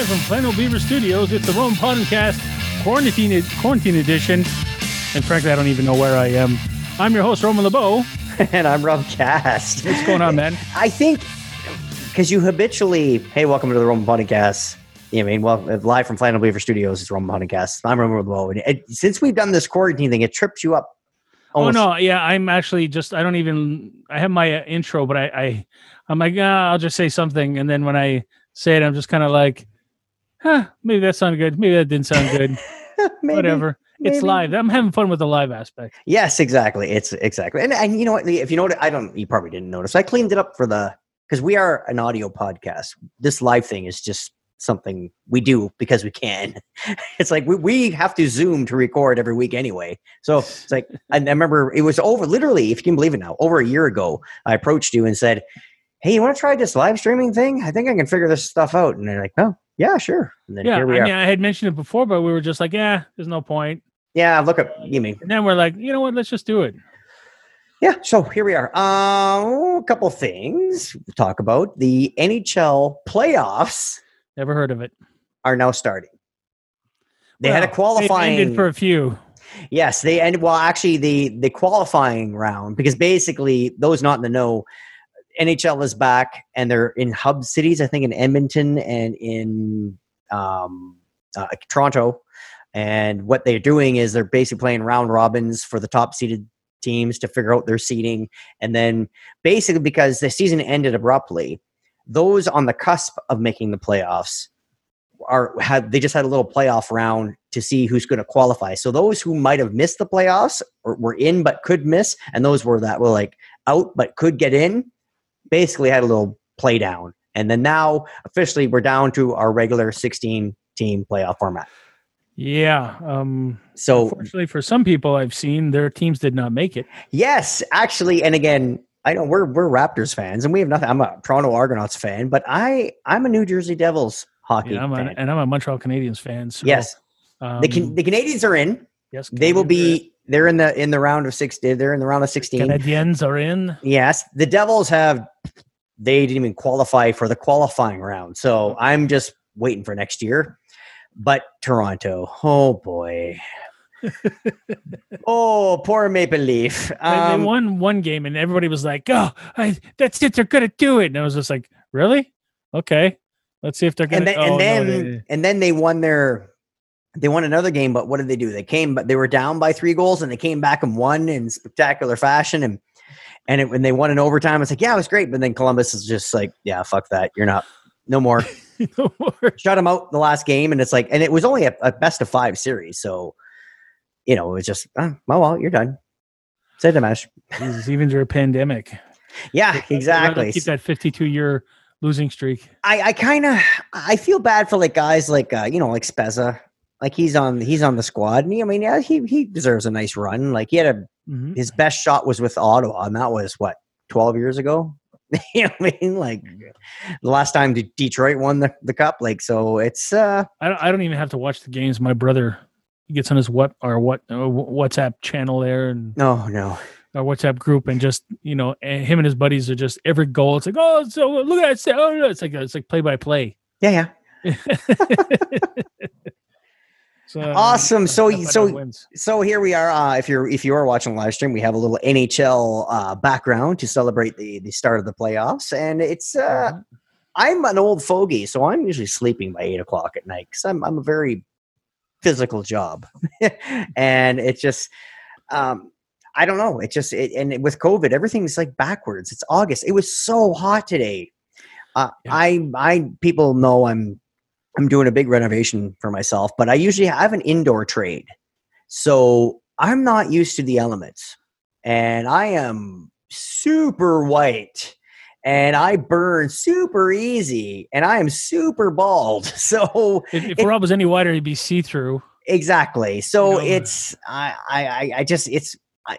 Live from Plano Beaver Studios, it's the Rome Podcast Quarantine Quarantine Edition. And frankly, I don't even know where I am. I'm your host, Roman LeBeau. and I'm Rob Cast. What's going on, man? I think because you habitually, hey, welcome to the Roman Podcast. Yeah, I mean, well, live from Flannel Beaver Studios, it's Roman Podcast. I'm Roman LeBeau. And it, since we've done this quarantine thing, it trips you up. Almost. Oh no, yeah, I'm actually just I don't even I have my uh, intro, but I, I I'm like ah, I'll just say something, and then when I say it, I'm just kind of like, huh, maybe that sounded good, maybe that didn't sound good, maybe, whatever. maybe. It's live. I'm having fun with the live aspect. Yes, exactly. It's exactly. And, and you know what? If you know what, I don't, you probably didn't notice. I cleaned it up for the, because we are an audio podcast. This live thing is just something we do because we can. It's like we, we have to Zoom to record every week anyway. So it's like, I, I remember it was over literally, if you can believe it now, over a year ago, I approached you and said, Hey, you want to try this live streaming thing? I think I can figure this stuff out. And they're like, Oh, yeah, sure. And then Yeah, here we I are. mean, I had mentioned it before, but we were just like, yeah, there's no point. yeah, look up, you mean. And then we're like, you know what? Let's just do it. Yeah, so here we are. Uh, a couple things to talk about. The NHL playoffs Never heard of it. are now starting. They had a qualifying. ended for a few. yes, they ended. Well, actually, the the qualifying round because basically those not in the know, NHL is back and they're in hub cities. I think in Edmonton and in um, uh, Toronto. And what they're doing is they're basically playing round robins for the top seeded teams to figure out their seeding. And then basically because the season ended abruptly, those on the cusp of making the playoffs are had they just had a little playoff round to see who's going to qualify. So those who might have missed the playoffs or were in but could miss, and those were that were like out but could get in, basically had a little play down. And then now officially we're down to our regular 16 team playoff format. Yeah. Um, So fortunately for some people I've seen, their teams did not make it. Yes, actually, and again, I know we're we're Raptors fans, and we have nothing. I'm a Toronto Argonauts fan, but I I'm a New Jersey Devils hockey And I'm, a, and I'm a Montreal Canadiens fan. So, yes, um, the Can, the Canadiens are in. yes, They will be. They're in the in the round of six. They're in the round of sixteen. Canadiens are in. Yes, the Devils have. They didn't even qualify for the qualifying round, so I'm just waiting for next year. But Toronto, oh boy, oh poor Maple Leaf. They- Um, they won one game, and everybody was like, "Oh, I, that's it. They're gonna do it." And I was just like, "Really? Okay, let's see if they're gonna." and then, oh, and then they- and then they won their they won another game but what did they do? They came but they were down by three goals and they came back and won in spectacular fashion. And and it, when they won in overtime it's like yeah it was great. But then columbus is just like yeah fuck that. You're not no more. No more. shut them out the last game. And it's like and it was only a, a best of five series. So you know it was just oh well you're done. Say the match. Jesus, even during a pandemic. yeah exactly. Keep that 52 year losing streak. I, I kind of I feel bad for like guys like uh, you know like Spezza, like he's on he's on the squad, and he, I mean yeah he he deserves a nice run. Like he had a Mhm. his best shot was with Ottawa, and that was what twelve years ago. you know what I mean? Like the last time Detroit won the, the cup. Like so, it's uh I don't, I don't even have to watch the games. My brother gets on his what or what uh, WhatsApp channel there and no no our WhatsApp group and just you know and him and his buddies are just every goal. It's like oh so look at that oh no. it's like it's like play by play. yeah yeah So Awesome. So- so- wins. so here we are. Uh, if you're if you are watching live stream, we have a little NHL uh, background to celebrate the the start of the playoffs, and it's uh, Mhm. I'm an old fogey, so I'm usually sleeping by eight o'clock at night because I'm I'm a very physical job, and it's just um, I don't know. It just it, and with COVID, everything's like backwards. It's August. It was so hot today. Uh, Yeah. I I people know I'm I'm doing a big renovation for myself, but I usually have an indoor trade, so I'm not used to the elements, and I am super white and I burn super easy, and I am super bald. So If, if Rob was any wider, he'd be see through. exactly. So know. it's I I I- I just it's I,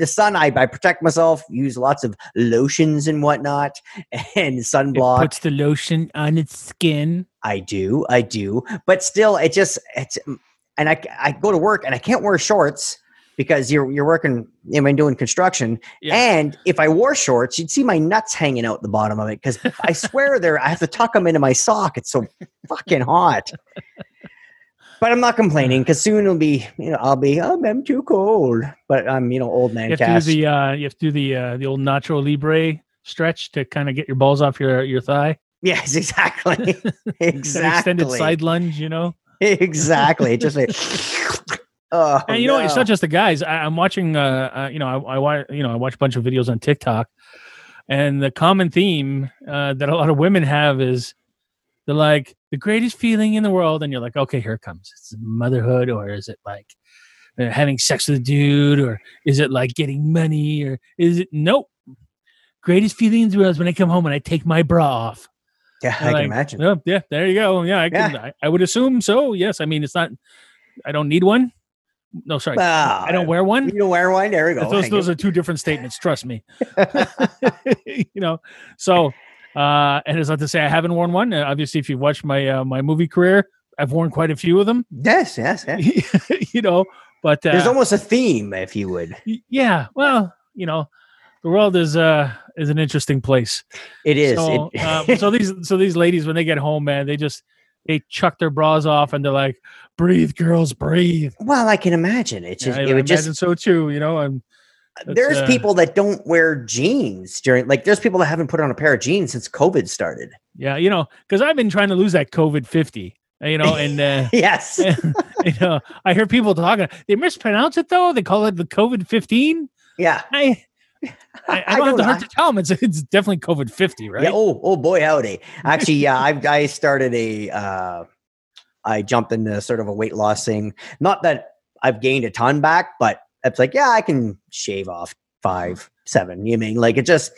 the sun. I, I protect myself. Use lots of lotions and whatnot, and sunblock. It puts the lotion on its skin. I do, I do, but still, it just it's mm, and I I go to work and I can't wear shorts because you're you're working. I mean, doing construction, Yeah. and if I wore shorts, you'd see my nuts hanging out the bottom of it because I swear there I have to tuck them into my sock. It's so fucking hot. But I'm not complaining because soon it'll be, you know, I'll be, oh, I'm too cold. But I'm, you know, old man You have to do the uh, you have to do the uh, the old Nacho Libre stretch to kind of get your balls off your your thigh. yes, exactly, exactly, extended side lunge, you know. exactly. Just like, oh, and you know, it's not just the guys. I, I'm watching. Uh, uh, you know, I, I watch. You know, I watch a bunch of videos on TikTok, and the common theme uh, that a lot of women have is they're like the greatest feeling in the world, and you're like, okay, here it comes. It's motherhood, or is it like uh, having sex with a dude, or is it like getting money, or is it nope? Greatest feeling in the world is when I come home and I take my bra off. yeah, I Like, can imagine. Oh, yeah, there you go. Yeah, I can. I, I would assume so. Yes, I mean it's not. I don't need one. No, sorry, I don't wear one. You don't wear one. There we go. those those are two different statements. Trust me. you know, so uh, and it's not to say I haven't worn one. Uh, obviously, if you've watched my uh, my movie career, I've worn quite a few of them. yes, yes, yes. you know, but uh, There's almost a theme, if you would. yeah, well, you know, the world is uh is an interesting place. It is. So, It- uh, so these so these ladies when they get home, man, they just they chuck their bras off and they're like, "Breathe, girls, breathe." well, I can imagine. It's just I, it I would just so too. You know, and That's, there's uh, people that don't wear jeans during like there's people that haven't put on a pair of jeans since COVID started. yeah, you know, because I've been trying to lose that COVID fifty. You know, and uh, Yes. you know, I hear people talking. They mispronounce it though. They call it the COVID fifteen. yeah. I, I, I don't have the heart to tell them. It's it's definitely COVID fifty, right? Yeah. Oh, oh boy, howdy. Actually, yeah, I I started a uh I jumped into sort of a weight loss thing. Not that I've gained a ton back, but it's like, yeah, I can shave off five, seven. You mean like it just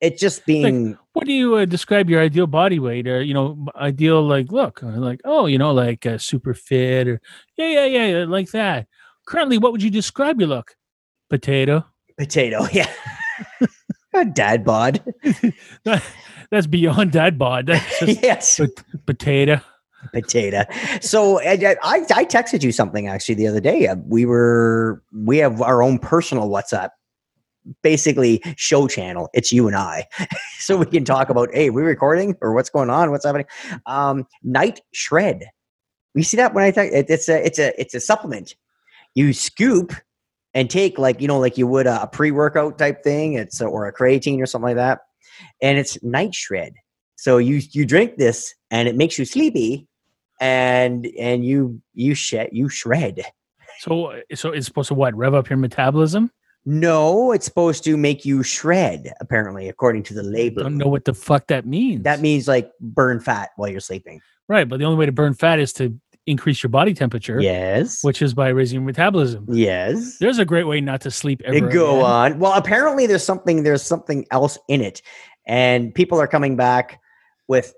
it just being what do you uh, describe your ideal body weight or you know ideal like look like oh you know like uh, super fit or yeah yeah yeah like that currently what would you describe your look potato potato. Yeah. A Dad bod. that's beyond dad bod that's just yes. pot- potato potato. So I, I I texted you something actually the other day. Uh, We were we have our own personal WhatsApp, basically show channel. It's you and I, so we can talk about hey, we recording or what's going on, what's happening. Um, night shred. You see that when I think it's a it's a it's a supplement. You scoop and take like you know like you would a, a pre workout type thing. It's a, or a creatine or something like that, and it's night shred. So you you drink this and it makes you sleepy, and and you you shed you shred. so so it's supposed to what rev up your metabolism No, it's supposed to make you shred. Apparently, according to the label, I don't know what the fuck that means that means like burn fat while you're sleeping. right but the only way to burn fat is to increase your body temperature Yes. which is by raising your metabolism Yes. there's a great way not to sleep ever And go again. on. Well, apparently there's something there's something else in it, and people are coming back with.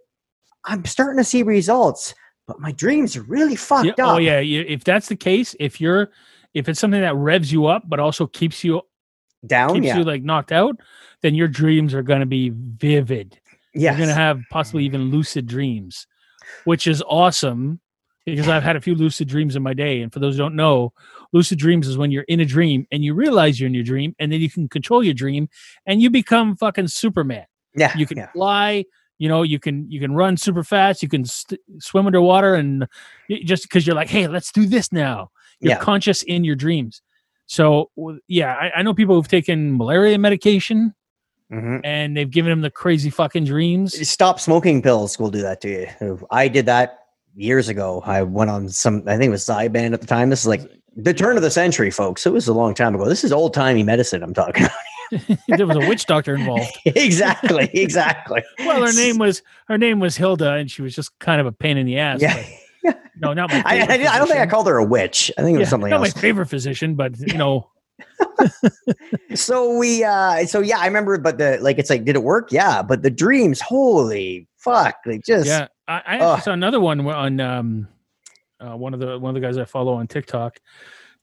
I'm starting to see results, but my dreams are really fucked Yeah, oh, up. oh yeah, if that's the case, if you're if it's something that revs you up but also keeps you Down. keeps Oh, yeah. you like knocked out, then your dreams are going to be vivid. yes. You're going to have possibly even lucid dreams, which is awesome because I've had a few lucid dreams in my day. And for those who don't know, lucid dreams is when you're in a dream and you realize you're in your dream, and then you can control your dream and you become fucking Superman. yeah. You can Yeah. fly. You know, you can you can run super fast. You can st- swim underwater, and just because you're like, hey, let's do this now. You're Yeah. conscious in your dreams. So yeah, I, I know people who've taken malaria medication Mhm. and they've given them the crazy fucking dreams. Stop smoking pills will do that to you. I did that years ago. I went on some, I think it was Zyban at the time. This is like the turn of the century, folks. It was a long time ago. This is old timey medicine I'm talking about. there was a witch doctor involved. exactly. Exactly. Well, her name was her name was Hilda, and she was just kind of a pain in the ass. Yeah. but- no, not my. I, I, I don't think I called her a witch. I think it was Yeah, something not else. my favorite physician, but you know, so we uh so yeah, I remember but the like it's like did it work? Yeah, but the dreams, holy fuck, like just Yeah, I, I saw another one on um, uh, one of the one of the guys I follow on TikTok.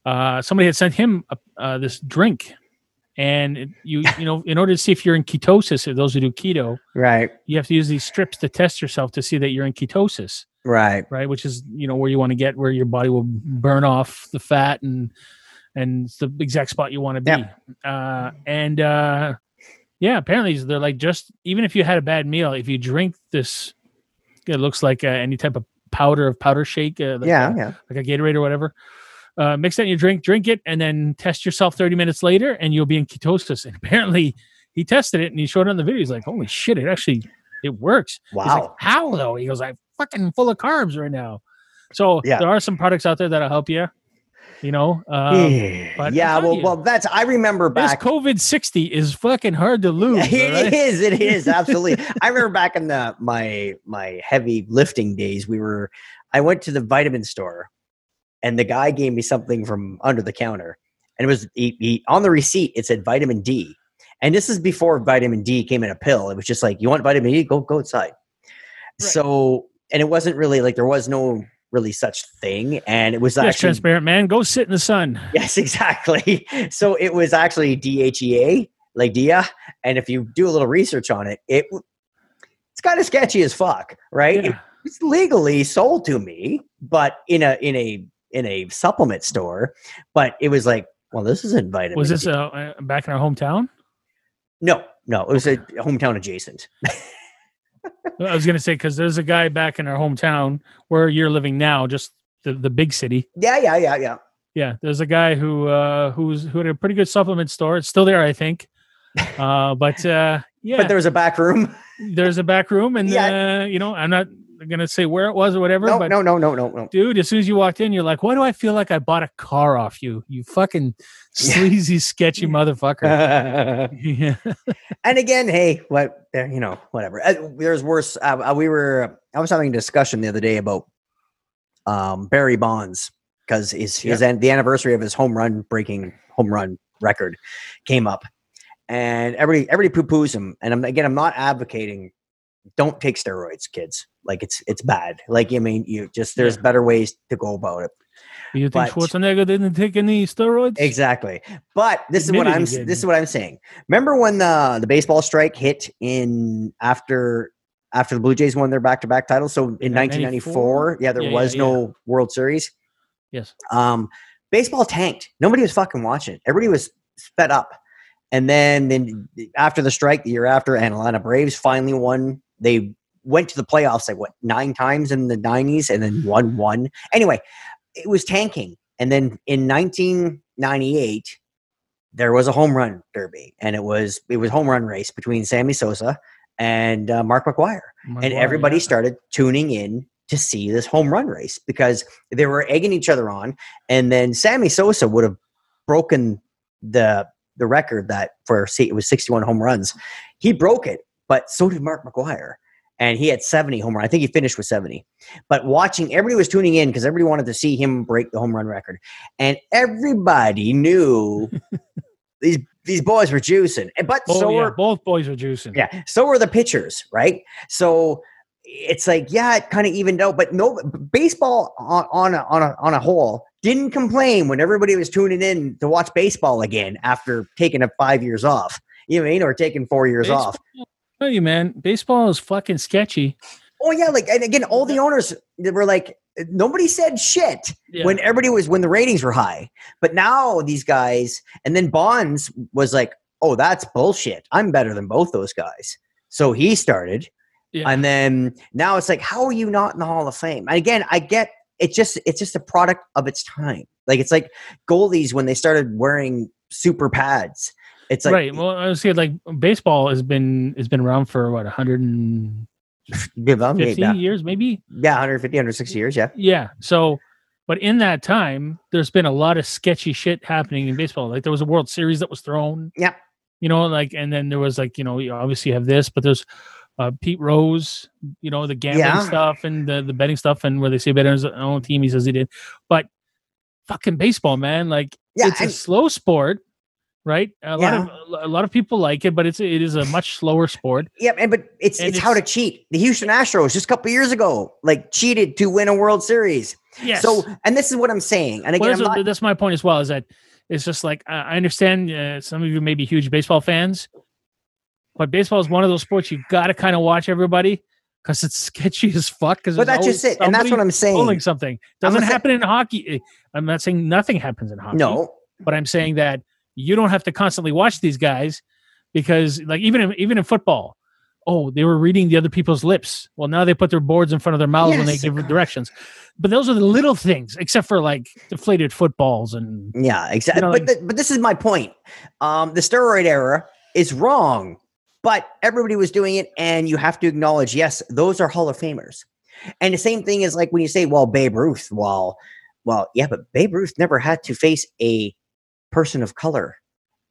Uh, somebody had sent him uh, this drink, and you you know in order to see if you're in ketosis, or those who do keto, right, you have to use these strips to test yourself to see that you're in ketosis, right. right? Which is you know where you want to get where your body will burn off the fat and and it's the exact spot you want to be. Yeah. Uh, and uh, yeah, apparently they're like just even if you had a bad meal, if you drink this, it looks like uh, any type of powder of powder shake, uh, like Yeah, yeah. like a Gatorade or whatever. Uh, mix that in your drink, drink it, and then test yourself 30 minutes later, and you'll be in ketosis. And apparently, he tested it and he showed it on the video. He's like, "Holy shit! It actually it works." He's like, Wow. How though? He goes, "I'm fucking full of carbs right now." So Yeah. there are some products out there that'll help you. You know, um, yeah, well, you, well, that's I remember this back. COVID 60 is fucking hard to lose. it right? is, it is absolutely. I remember back in the my my heavy lifting days, we were. I went to the vitamin store, and the guy gave me something from under the counter, and it was he, he, on the receipt. It said vitamin D, and this is before vitamin D came in a pill. It was just like, you want vitamin D? Go go outside. Right. So, and it wasn't really like there was no really such thing, and it was Yes, actually transparent man. Go sit in the sun. Yes, exactly. So it was actually DHEA, like DIA, and if you do a little research on it, it it's kind of sketchy as fuck, right? Yeah. It's legally sold to me, but in a in a in a supplement store, but it was like, well, this isn't vitamin. Was this uh, uh, back in our hometown? no, no, it was a hometown adjacent. I was going to say because there's a guy back in our hometown where you're living now, just the, the big city. Yeah, yeah, yeah, yeah. Yeah, there's a guy who uh, who's who had a pretty good supplement store. It's still there, I think. Uh, but uh, yeah, But there was a back room. there's a back room, and Yeah. uh, you know, I'm not gonna say where it was or whatever. No, but no, no, no, no, no. dude, as soon as you walked in, you're like, why do I feel like I bought a car off you? You fucking Yeah. sleazy, sketchy motherfucker. yeah. and again, hey, what uh, you know, whatever. Uh, there's worse. Uh, uh, we were. I was having a discussion the other day about um, Barry Bonds because his his an, the anniversary of his home run breaking home run record came up, and everybody everybody poo poos him. And I'm again, I'm not advocating. Don't take steroids, kids. Like it's it's bad. Like I mean, you just there's Yeah. better ways to go about it. You think But- Schwarzenegger didn't take any steroids? Exactly. But this is what I'm he s- did. this is what I'm saying. Remember when the the baseball strike hit in after after the Blue Jays won their back to back titles? So in Yeah, 1994, yeah, there Yeah, was yeah, no World Series. Yes. Um, baseball tanked. Nobody was fucking watching. Everybody was fed up. And then then after the strike, the year after, and Atlanta Braves finally won. They went to the playoffs like what nine times in the 90s, and then won one. Anyway, it was tanking. And then in 1998, there was a home run derby, and it was it was home run race between Sammy Sosa and uh, Mark McGwire and everybody yeah. started tuning in to see this home run race because they were egging each other on and then Sammy Sosa would have broken the the record that for see it was 61 home runs he broke it but so did Mark McGwire and he had 70 home run I think he finished with 70 but watching everybody was tuning in because everybody wanted to see him break the home run record and everybody knew these these boys were juicing but Oh, so yeah, were both boys were juicing. yeah. So were the pitchers, right? So it's like, yeah, it kind of evened out, but no baseball on, on a on a on a whole didn't complain when everybody was tuning in to watch baseball again after taking a five years off. You know I mean? Or taking four years Baseball- off. Tell you, man, baseball is fucking sketchy. Oh yeah, like and again, all the owners they were like nobody said shit Yeah. when everybody was when the ratings were high. But now these guys, and then Bonds was like, "Oh, that's bullshit. I'm better than both those guys." So he started, Yeah. and then now it's like, how are you not in the Hall of Fame? And again, I get it's just it's just a product of its time. Like it's like goalies when they started wearing super pads. It's like right. Well, I was saying like baseball has been has been around for what 150 yeah, years, maybe. yeah, 150, 160 years. Yeah, Yeah. So, but in that time, there's been a lot of sketchy shit happening in baseball. Like there was a World Series that was thrown. Yeah. You know, like, and then there was like, you know, you obviously have this, but there's uh, Pete Rose, you know, the gambling Yeah. stuff and the, the betting stuff, and where they say bet on own team, he says he did. But fucking baseball, man, like yeah. it's a slow sport. Right? A lot of a lot of people like it, but it's it is a much slower sport. Yeah, and but it's And it's, how to cheat. The Houston Astros just a couple years ago, like cheated to win a World Series. Yes. So, and this is what I'm saying. And Well, again, that's, not, that's my point as well. Is that it's just like I understand uh, some of you may be huge baseball fans, but baseball is one of those sports you got to kind of watch everybody because it's sketchy as fuck. Because but that's just it, and that's what I'm saying. Pulling something doesn't gonna say- happen in hockey. I'm not saying nothing happens in hockey. No, but I'm saying that you don't have to constantly watch these guys because, like, even in, even in football, oh, they were reading the other people's lips. Well, now they put their boards in front of their mouths when they Yes. give directions. But those are the little things, except for like deflated footballs and yeah, exactly. You know, but like- th- but this is my point. Um, the steroid era is wrong, but everybody was doing it, and you have to acknowledge, yes, those are Hall of Famers. And the same thing is like when you say, well, Babe Ruth, well, well, yeah, but Babe Ruth never had to face a person of color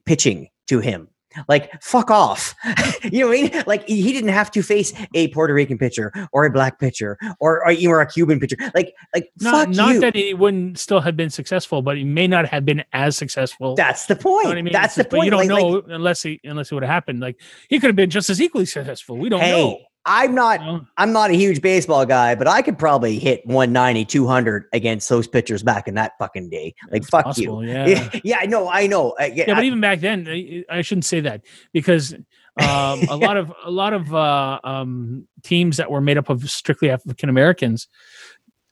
pitching to him. Like, fuck off. you know what I mean? Like, he didn't have to face a Puerto Rican pitcher or a black pitcher or, or even a Cuban pitcher. Like, like, not, not you. that he wouldn't still have been successful, but he may not have been as successful. That's the You point. know I mean? That's It's the just- but You don't Like- like, know unless he unless it would have happened. Like he could have been just as equally successful. We don't hey, know. I'm not know? I'm not a huge baseball guy, but I could probably hit 190, 200 against those pitchers back in that fucking day. Like, fuck possible, you. Yeah. Yeah, I know, I know. Yeah, yeah, but I- even back then, I, I shouldn't say that because um, a lot of a lot of uh, um, teams that were made up of strictly African Americans,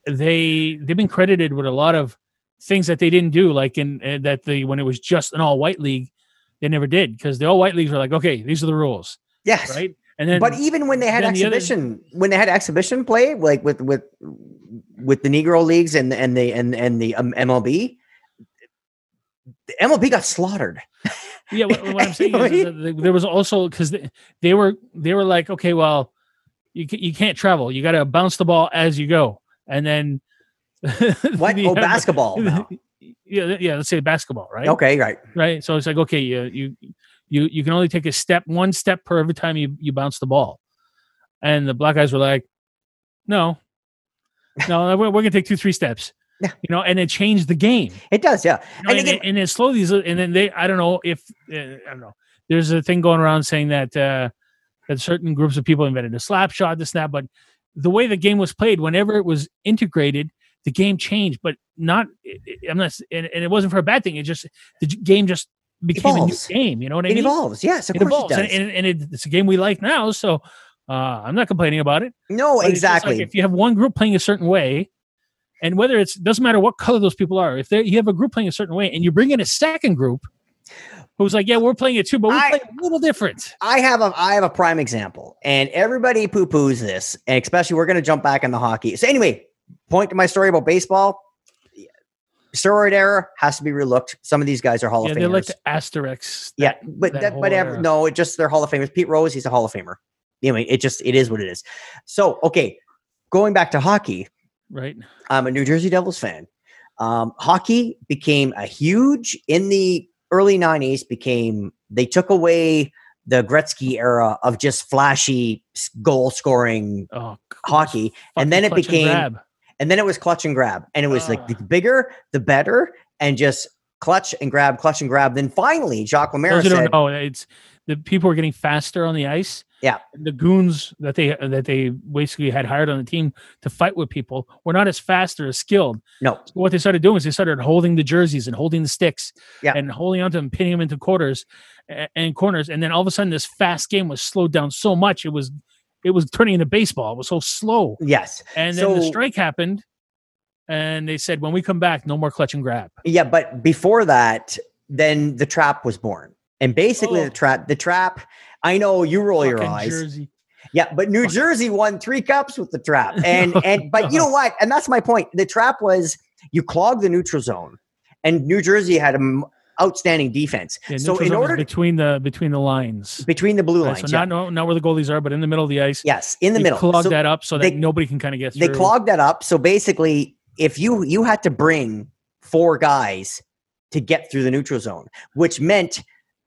they they've been credited with a lot of things that they didn't do, like in uh, that the when it was just an all white league, they never did because the all white leagues were like, okay, these are the rules, yes. right? And then, but even when they had then the other- exhibition, when they had exhibition play, like with with with the Negro leagues and and the and and the um, MLB, the MLB got slaughtered. yeah, what, what I'm saying is, is that there was also because they, they were they were like, okay, well, you you can't travel, you got to bounce the ball as you go, and then What? the- oh, basketball. now. yeah, yeah. Let's say basketball, right? Okay, right. right. So it's like, okay, you you you you can only take a step, one step per every time you you bounce the ball, and the black guys were like, no, no, we're, we're gonna take two, three steps. Yeah. You know, and it changed the game. It does, yeah. You know, And and, again- then, and then slowly, and then they, I don't know if, uh, I don't know. There's a thing going around saying that uh, that certain groups of people invented a slap shot, this, and that. But the way the game was played, whenever it was integrated, the game changed. But not, it- it- I'm not, and, and it wasn't for a bad thing. It just the game just became Evolves. a new game. You know what I It mean? evolves. Yes, of It course evolves, it and, does. and, and it, it's a game we like now. So uh, I'm not complaining about it. no, But just like exactly. if you have one group playing a certain way, and whether it's doesn't matter what color those people are, if they you have a group playing a certain way, and you bring in a second group who's like, yeah, we're playing it too, but we're I- playing a little different. I have a I have a prime example, and everybody poo poos this, and especially we're going to jump back in the hockey. So anyway, point to my story about baseball. Steroid era has to be relooked. Some of these guys are Hall Yeah, of Famers. like the asterisks. yeah, but that that, but ever, no, it just they're Hall of Famers. Pete Rose, he's a Hall of Famer. You know, it just it is what it is. So okay, going back to hockey, right? I'm a New Jersey Devils fan. Um, hockey became a huge in the early '90s. Became they took away the Gretzky era of just flashy goal scoring Oh, hockey, and then it became. And then it was clutch and grab, and it was like the bigger, the better, and just clutch and grab, clutch and grab. Then finally, Jacques Lemaire Those said, know, it's the people were getting faster on the ice. Yeah. And the goons that they that they basically had hired on the team to fight with people were not as fast or as skilled. "No, So what they started doing is they started holding the jerseys and holding the sticks Yeah. and holding onto them, pinning them into quarters and corners. And then all of a sudden, this fast game was slowed down so much it was it was turning into baseball. It was so slow. yes, And then the strike happened, and they said, when we come back, no more clutch and grab. yeah." But before that, then the trap was born, and basically Oh. the trap, the trap. I know you roll your eyes. Jersey. Yeah, but New Fuck. Jersey won three cups with the trap. And and but you know what? And that's my point. The trap was you clog the neutral zone. And New Jersey had an outstanding defense. Yeah, so in order between the between the lines. between the blue Right, lines, so yeah. not no, not where the goalies are, but in the middle of the ice. yes, in the middle. Clog So that up so that nobody can kind of get they through. clogged that up. So basically, if you you had to bring four guys to get through the neutral zone, which meant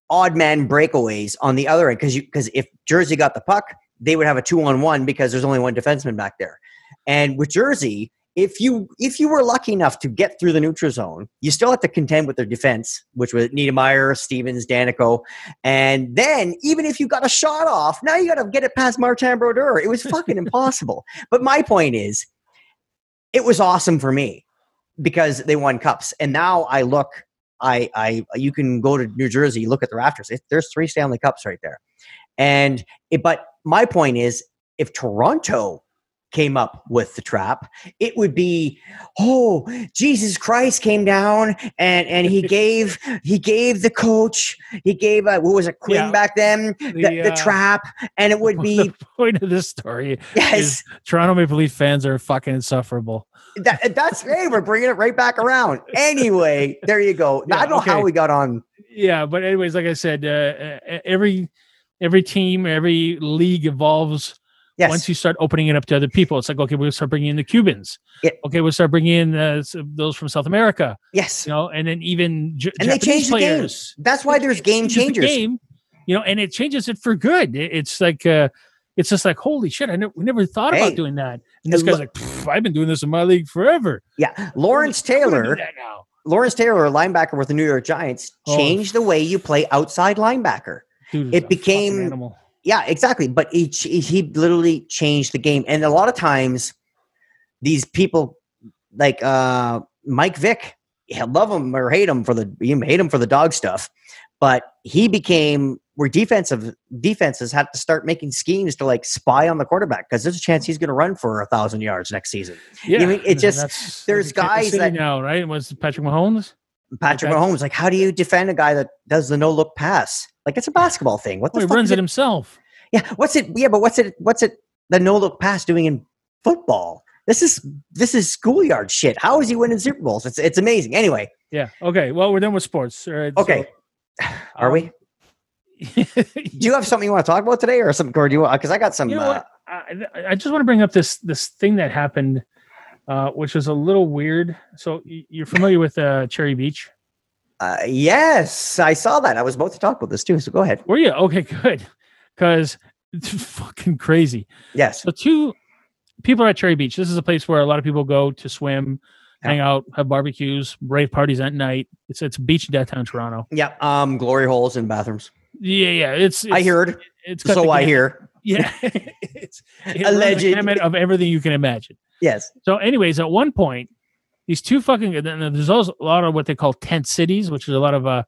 odd man breakaways on the other end, because you because if Jersey got the puck, they would have a two on one because there's only one defenseman back there. And with Jersey, if you if you were lucky enough to get through the neutral zone, you still had to contend with their defense, which was Niedermayer, Stevens, Daneyko, and then even if you got a shot off, now you got to get it past Martin Brodeur. It was fucking impossible. But my point is, it was awesome for me because they won cups, and now I look. I, I, you can go to New Jersey, look at the rafters. It, there's three Stanley Cups right there, and it, but my point is, if Toronto came up with the trap. It would be oh jesus christ came down and and he gave he gave the coach he gave uh, what was it quinn Yeah. back then? The, The, the uh, trap and it would be the point of this story yes. Is Toronto Maple Leaf fans are fucking insufferable. that, that's hey we're bringing it right back around. Anyway there you go. Yeah, i don't know how we got on. Yeah, but anyways, like I said, uh, uh, every every team, every league evolves yes once you start opening it up to other people. It's like okay, we'll start bringing in the Cubans. Yeah. Okay, we'll start bringing in uh, those from South America. yes You know, and then even J- And they Japanese change the game. that's why there's game changes the game, you know, and it changes it for good. It's like uh, it's just like holy shit! I never, we never thought Hey, about doing that. And this guy's like, I've been doing this in my league forever. yeah lawrence I wanna do taylor lawrence taylor a linebacker with the new york giants Oh. changed the way you play outside linebacker Dude, it is a fucking became- animal. Yeah, exactly. But he he literally changed the game, and a lot of times, these people like uh, Mike Vick, love him or hate him for the you hate him for the dog stuff, but he became where defensive defenses had to start making schemes to like spy on the quarterback because there's a chance he's going to run for a thousand yards next season. Yeah, mean, it just- there's guys that- now, right? Was Patrick Mahomes? Patrick Okay. Mahomes, like, how do you defend a guy that does the no look pass? Like it's a basketball thing. What the Oh, he runs it himself. Yeah, what's it? Yeah, but what's it? What's it? The no look pass doing in football? This is this is schoolyard shit. How is he winning Super Bowls? It's it's amazing. Anyway, Yeah. Okay. Well, we're done with sports. Right. okay, are we? we? Do you have something you want to talk about today, or something? Or do you? Because I got some. You know uh. I, I just want to bring up this this thing that happened, uh, which was a little weird. So you're familiar with uh, Cherry Beach? uh, yes, I saw that. I was about to talk about this too. So go ahead. Were you okay? Good, because it's fucking crazy. Yes. So two people are at Cherry Beach. This is a place where a lot of people go to swim, Yeah. hang out, have barbecues, rave parties at night. It's it's beach in downtown Toronto. Yeah. Um. Glory holes in bathrooms. Yeah, yeah. It's, I heard. It's So I hear. Yeah, it's it Alleged. gamut of everything you can imagine. Yes. So, anyways, at one point, these two fucking there's also a lot of what they call tent cities, which is a lot of uh,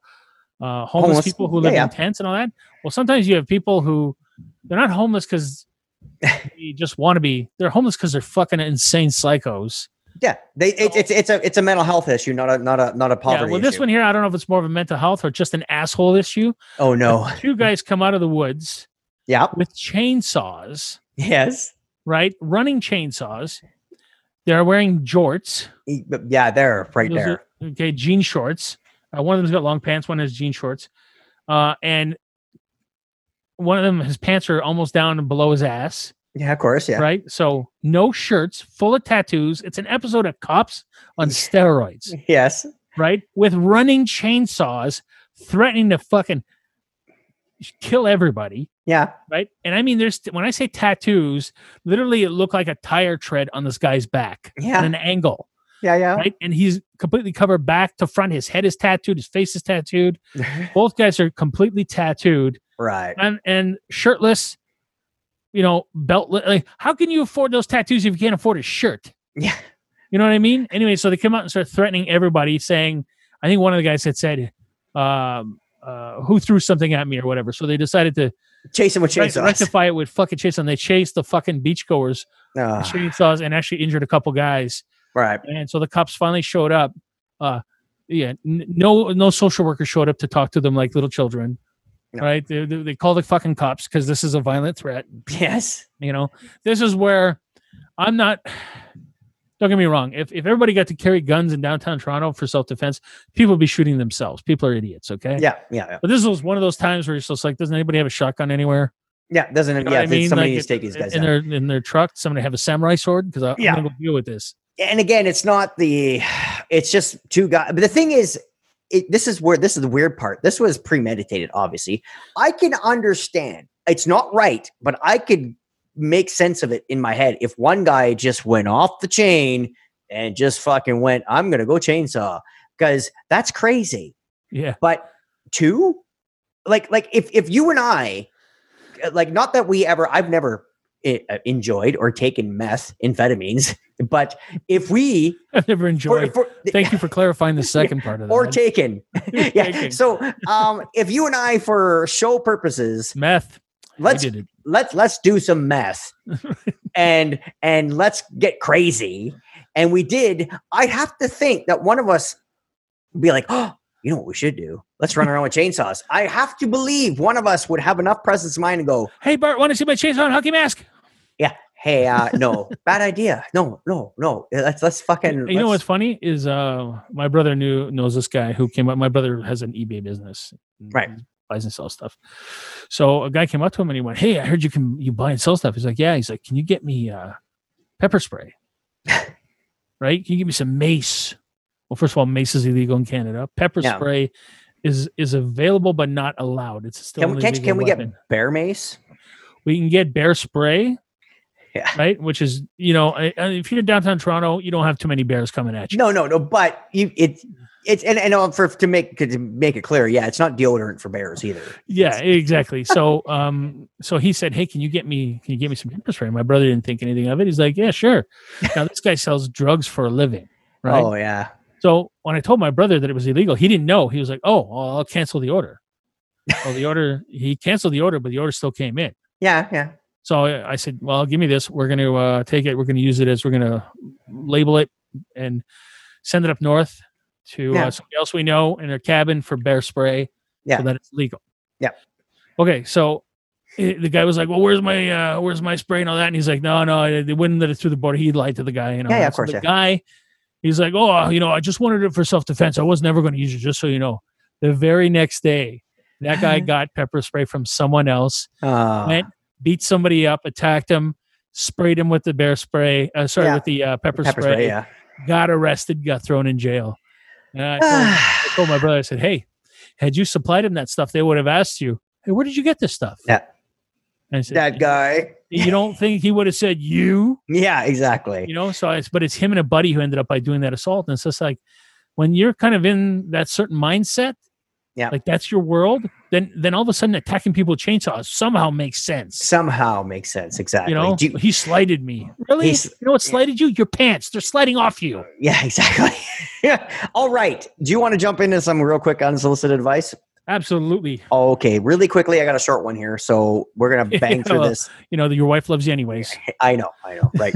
uh homeless, Homeless. people who live yeah. in tents and all that. Well, sometimes you have people who they're not homeless because they just want to be. They're homeless because they're fucking insane psychos. Yeah. They. It, it's it's a it's a mental health issue, not a not a not a poverty. yeah. Well, this issue. one here, I don't know if it's more of a mental health or just an asshole issue. Oh no. Two guys come out of the woods Yeah. with chainsaws, Yes. right? Running chainsaws. They're wearing jorts. Yeah. There. Right Those there. are- okay, jean shorts. Uh, one of them's got long pants. One has jean shorts. Uh, and one of them, his pants are almost down below his ass. Yeah. Of course. Yeah. Right. So no shirts, full of tattoos. It's an episode of Cops on steroids. Yes. Right. With running chainsaws, threatening to fucking kill everybody. Yeah. Right. And I mean, there's when I say tattoos, literally it looked like a tire tread on this guy's back Yeah. at an angle Yeah. Yeah. right? And he's completely covered back to front. His head is tattooed. His face is tattooed. Both guys are completely tattooed right. and and shirtless. You know, belt. Like, how can you afford those tattoos if you can't afford a shirt? Yeah. You know what I mean? Anyway, so they come out and start threatening everybody, saying, I think one of the guys had said, um, uh, "Who threw something at me or whatever?" So they decided to Chasing with chainsaws. rectify it with fucking chase, and they chased the fucking beachgoers with Ah, chainsaws and actually injured a couple guys. right. And so the cops finally showed up. Uh, yeah, n- no, no social worker showed up to talk to them like little children. No. Right? They, they, they call the fucking cops because this is a violent threat. Yes. You know, this is where I'm not. Don't get me wrong. If if everybody got to carry guns in downtown Toronto for self defense, people would be shooting themselves. People are idiots. Okay. Yeah. Yeah. Yeah. But this was one of those times where you're just like, doesn't anybody have a shotgun anywhere? Yeah. Doesn't You know yeah? I mean? Somebody Like, needs to take these guys in down. their in their truck. Somebody have a samurai sword because I'm Yeah. gonna go deal with this. and again, it's not the. It's just two guys. But the thing is, it, this is where this is the weird part. This was premeditated. Obviously, I can understand. It's not right, but I could make sense of it in my head. If one guy just went off the chain and just fucking went, I'm gonna go chainsaw because that's crazy. Yeah. But two, like like if if you and I, like not that we ever, I've never uh, enjoyed or taken meth, amphetamines, but if we I've never for- enjoyed. for- Thank you for clarifying the second part of that. or taken, yeah. Taken. So um, if you and I, for show purposes, meth. Let's I let's let's do some meth and and let's get crazy. And we did. I'd have to think that one of us would be like oh you know what we should do? Let's run around with chainsaws. I have to believe one of us would have enough presence of mind to go Hey Bart, want to see my chainsaw and hockey mask? yeah. Hey uh no. Bad idea. No no no. Let's let's fucking you know let's- what's funny is uh my brother knew knows this guy who came up. My brother has an eBay business, Right. Buys and sells stuff. So a guy came up to him and he went, "Hey, I heard you can you buy and sell stuff." He's like, "Yeah." He's like, "Can you get me uh pepper spray? right? Can you give me some mace?" Well, first of all, mace is illegal in Canada. Pepper Yeah. spray is is available but not allowed. It's still can, an we- can, can we get bear mace We can get bear spray. Yeah. Right, which is you know, if you're in downtown Toronto, you don't have too many bears coming at you. no no no but you it it's and, and uh, for to make to make it clear yeah it's not deodorant for bears either Yeah, exactly. So, um, so he said, "Hey, can you get me? Can you get me some pepper spray?" My brother didn't think anything of it. He's like, "Yeah, sure." Now this guy sells drugs for a living, right? oh yeah So when I told my brother that it was illegal, he didn't know. He was like, "Oh, well, I'll cancel the order." well, the order he canceled the order, but the order still came in. yeah yeah So I I said, "Well, give me this. We're going to uh, take it. We're going to use it as we're going to label it and send it up north to Yeah. uh, somebody else we know in their cabin for bear spray, Yeah. so that it's legal." Yeah. Okay, so eh, the guy was like, "Well, where's my uh, where's my spray and all that?" And he's like, "No, no, they wouldn't let it through the border." He lied to the guy. You know, Yeah, yeah, of So course, The yeah. guy, he's like, "Oh, you know, I just wanted it for self defense. I was never going to use it, just so you know." The very next day, that guy got pepper spray from someone else uh, went, beat somebody up, attacked him, sprayed him with the bear spray, uh, sorry, Yeah. with the uh, pepper, pepper spray, spray yeah got arrested, got thrown in jail. And I told, I told my brother, I said, hey, had you supplied him that stuff, they would have asked you, hey, where did you get this stuff? Yeah. Said, that guy you don't think he would have said you, yeah exactly you know? So it's, but it's him and a buddy who ended up by doing that assault. And it's just like, when you're kind of in that certain mindset, Yeah. like that's your world, then then all of a sudden attacking people with chainsaws somehow makes sense. somehow makes sense exactly You know, you- he slighted me. Really? You know what slighted you? Your pants. They're sliding off you. yeah exactly yeah all right do you want to jump into some real quick unsolicited advice Absolutely. okay really quickly i got a short one here so we're gonna bang Yeah, through this You know, your wife loves you anyways. i know i know right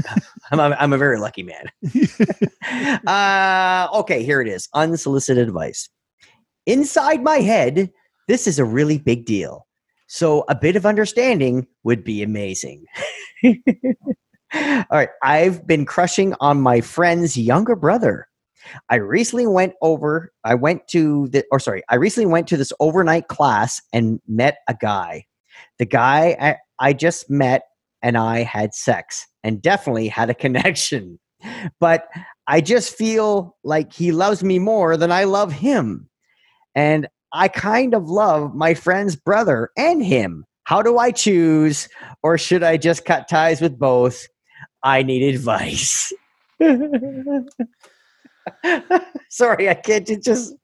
I'm, a, I'm a very lucky man uh, okay here it is unsolicited advice inside my head this is a really big deal. So a bit of understanding would be amazing. All right i've been crushing on my friend's younger brother. I recently went over i went to the or sorry i recently went to this overnight class and met a guy. The guy i, I just met and i had sex and definitely had a connection. But i just feel like he loves me more than i love him and I kind of love my friend's brother and him. How do I choose, or should I just cut ties with both? I need advice. Sorry, I can't just.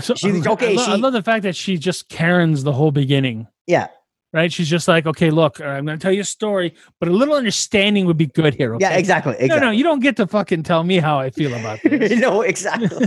So, She- um, okay, I, lo- I love the fact that she just Karen's the whole beginning. Yeah. Right. She's just like, okay, look, I'm going to tell you a story, but a little understanding would be good here. Okay? Yeah, exactly. No, exactly. no, you don't get to fucking tell me how I feel about this. no, exactly.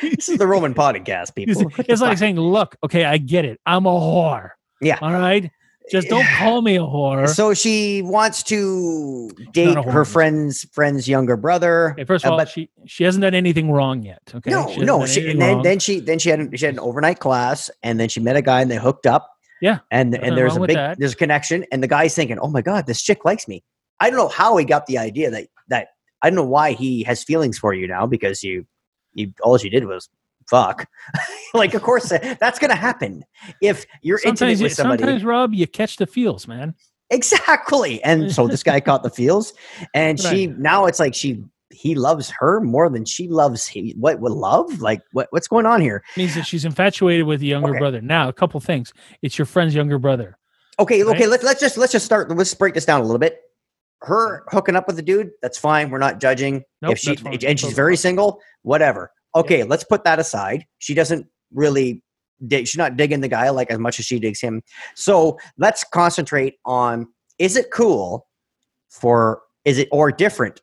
this is the Roman podcast, people. It's, it's like saying, look, okay, I get it. I'm a whore. Yeah. All right. Just don't call me a whore. So she wants to date her friend's friend's younger brother. Okay, first uh, of all, but- she she hasn't done anything wrong yet. Okay. no, hasn't no. She, and then, wrong. then she then she had she had an overnight class, and then she met a guy, and they hooked up. Yeah, and and there's a big that. there's a connection, and the guy's thinking, "Oh my god, this chick likes me." I don't know how he got the idea that that I don't know why he has feelings for you now because you you all you did was fuck. like, of course, uh, that's gonna happen if you're sometimes, intimate you, with somebody. sometimes, Rob, you catch the feels, man. Exactly. And so this guy caught the feels, and she now it's like she he loves her more than she loves him. What what love? Like what what's going on here? means that she's infatuated with the younger Okay. brother. Now, a couple things. It's your friend's younger brother. Okay, okay. Let's let's just let's just start. Let's break this down a little bit. her hooking up with the dude, that's fine. We're not judging. Nope, if she and she's Totally very fine. single, whatever. Okay, let's put that aside. She doesn't really dig, she's not digging the guy like as much as she digs him. So let's concentrate on is it cool for is it or different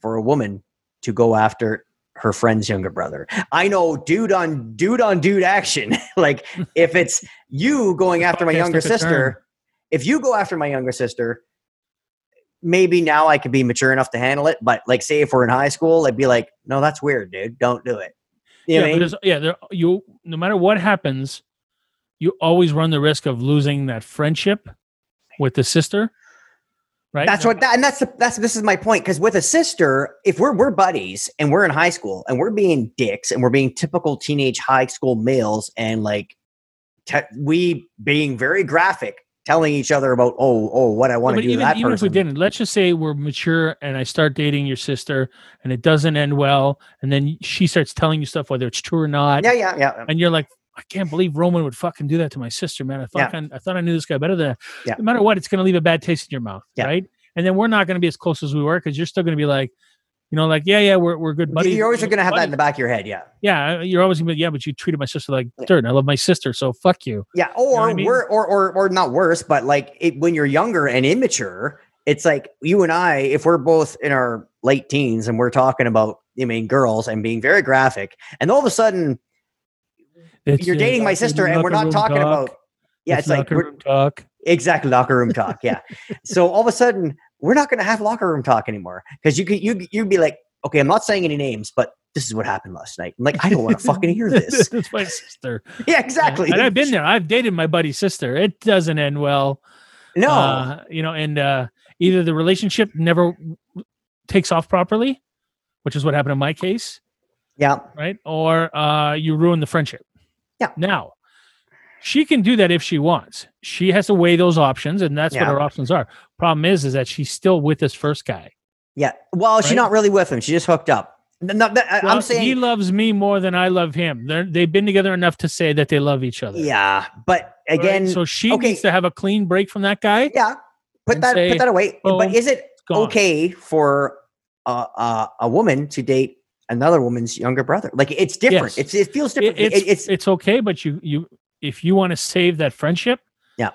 for a woman to go after her friend's younger brother? I know dude on dude on dude action. like if it's you going after my younger took a turn. sister, if you go after my younger sister, maybe now I could be mature enough to handle it. But like, say if we're in high school, I'd be like, no, that's weird, dude. Don't do it. You yeah, I mean? yeah, there you no matter what happens, you always run the risk of losing that friendship with the sister. Right? That's what that, and that's the, that's this is my point because with a sister, if we're we're buddies and we're in high school and we're being dicks and we're being typical teenage high school males and like te- we being very graphic, telling each other about oh oh what I want to but do even, that even if we didn't, let's just say we're mature and I start dating your sister and it doesn't end well, and then she starts telling you stuff whether it's true or not, Yeah, yeah, yeah. and you're like, I can't believe Roman would fucking do that to my sister, man. I thought I, I thought I knew this guy better than that. Yeah. No matter what, it's going to leave a bad taste in your mouth, Yeah. right? And then we're not going to be as close as we were because you're still going to be like, you know, like yeah, yeah, we're we're good buddies. You're always going to have that in the back of your head, yeah. Yeah, you're always gonna be yeah, but you treated my sister like Yeah. dirt. and I love my sister, so fuck you. Yeah, or what I mean? we're or, or or not worse, but like it, when you're younger and immature, it's like you and I, if we're both in our late teens and we're talking about, I mean, girls and being very graphic, and all of a sudden It's, you're dating my sister and we're not talking talk. about, yeah, it's, like locker we're, room talk. exactly locker room talk, yeah. so all of a sudden, we're not going to have locker room talk anymore because you could you you'd be like, okay, I'm not saying any names, but this is what happened last night. I'm like, I don't want to fucking hear this. That's my sister. yeah, exactly. And I've been there. I've dated my buddy's sister. It doesn't end well. No, Uh, you know, and uh, either the relationship never takes off properly, which is what happened in my case, yeah, right? Or uh, you ruin the friendship. Yeah. Now, she can do that if she wants. She has to weigh those options, and that's what her options are. Problem is, is that she's still with this first guy. yeah. Well, she's not really with him. She just hooked up. No, that- Well, I'm saying he loves me more than I love him. They're, they've been together enough to say that they love each other. Yeah, but right? again, so she okay. needs to have a clean break from that guy. yeah, put that say, put that away. boom, but is it okay for uh, uh, a woman to date another woman's younger brother? Like it's different. Yes. It's it feels different. It- it's, it's it's okay, but you you if you want to save that friendship, Yeah.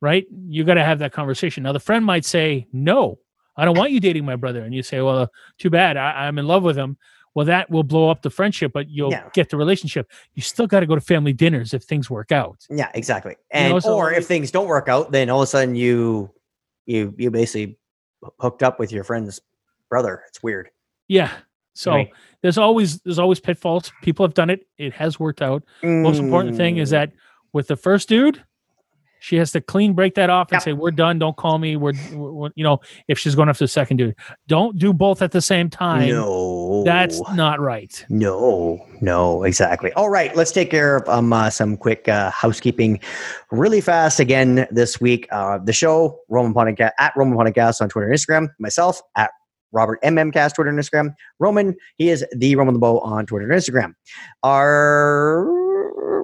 right, you got to have that conversation. Now the friend might say, "No, I don't want you dating my brother," and you say, "Well, too bad. I, I'm in love with him." Well, that will blow up the friendship, but you'll Yeah. get the relationship. You still got to go to family dinners if things work out. yeah, exactly. You And know, so or if things don't work out, then all of a sudden you you you basically hooked up with your friend's brother. It's weird. Yeah. So Right. there's always there's always pitfalls. People have done it. It has worked out. Most important thing is Mm, that with the first dude, she has to clean break that off and Yeah. say, "We're done. Don't call me." We're, we're, we're- you know, if she's going after the second dude, don't do both at the same time. no, That's not right. No, no, exactly. All right, let's take care of um, uh, some quick uh, housekeeping really fast again this week. Uh, the show, Roman Podcast, at Roman Podcast on Twitter and Instagram. Myself, at Robert MMcast, Twitter and Instagram. Roman, he is the Roman LeBeau on Twitter and Instagram. Our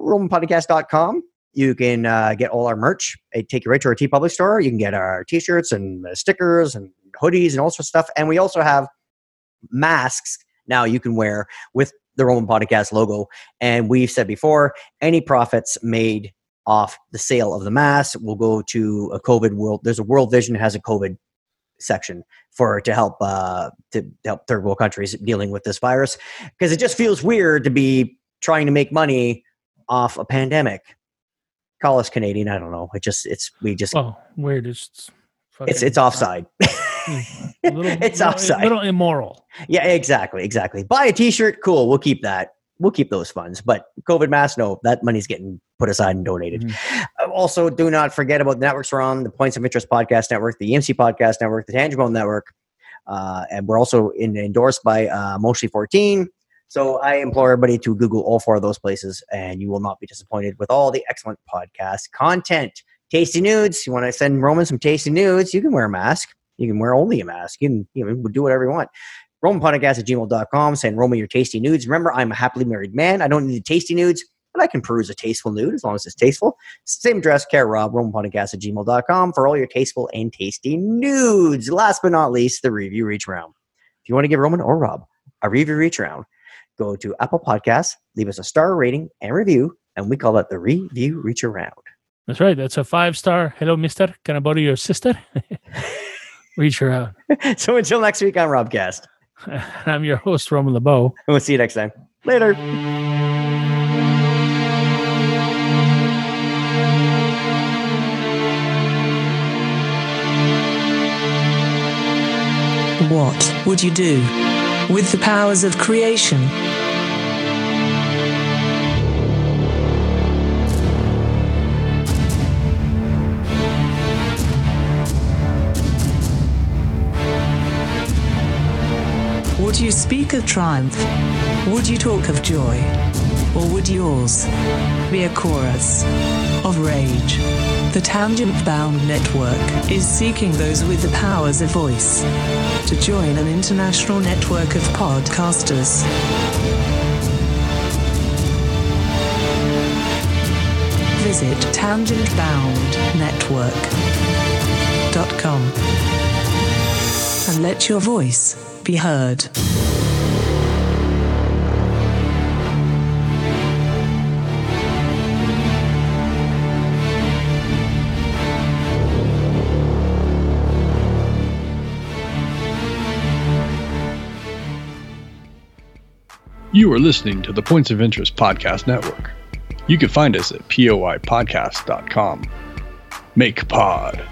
RomanPodcast.com. You can uh, get all our merch. Take you right to our TeePublic store. You can get our t shirts and stickers and hoodies and all sorts of stuff. And we also have masks now you can wear with the Roman Podcast logo. And we've said before, any profits made off the sale of the mask will go to a COVID world. There's a World Vision has a COVID section for to help uh, to help third world countries dealing with this virus because it just feels weird to be trying to make money off a pandemic. Call us Canadian. I don't know. It just it's we just Oh, weird. It's it's it's offside. A little, it's little- offside. A little immoral. Yeah, exactly, exactly. Buy a T-shirt, cool. We'll keep that. We'll keep those funds. But COVID mask, no, that money's getting put aside and donated. Mhm. Uh, Also, do not forget about the networks we're on: the Points of Interest Podcast Network, the EMC Podcast Network, the Tangent Bound Network, uh, and we're also in, endorsed by uh, Emotionally 14. So I implore everybody to Google all four of those places, and you will not be disappointed with all the excellent podcast content. Tasty nudes. You want to send Roman some tasty nudes? You can wear a mask. You can wear only a mask. You can you know, do whatever you want. RomanPodcast at gmail.com. Send Roman your tasty nudes. Remember, I'm a happily married man. I don't need tasty nudes. but I can peruse a tasteful nude as long as it's tasteful. Same address, care Rob, romanpodcast at gmail.com for all your tasteful and tasty nudes. Last but not least, the review reach round. If you want to give Roman or Rob a review reach round, go to Apple Podcasts, leave us a star rating and review, and we call that the review reach around. That's right. That's a five star. Hello, Mister. Can I borrow your sister? Reach her out. so until next week on Robcast, I'm your host, Roman LeBeau. And we'll see you next time. Later. What would you do with the powers of creation? Would you speak of triumph? Would you talk of joy? Or would yours be a chorus of rage? The Tangent Bound Network is seeking those with the powers of voice to join an international network of podcasters. Visit tangentboundnetwork.com and let your voice be heard. You are listening to the Points of Interest Podcast Network. You can find us at poipodcast.com. Make pod.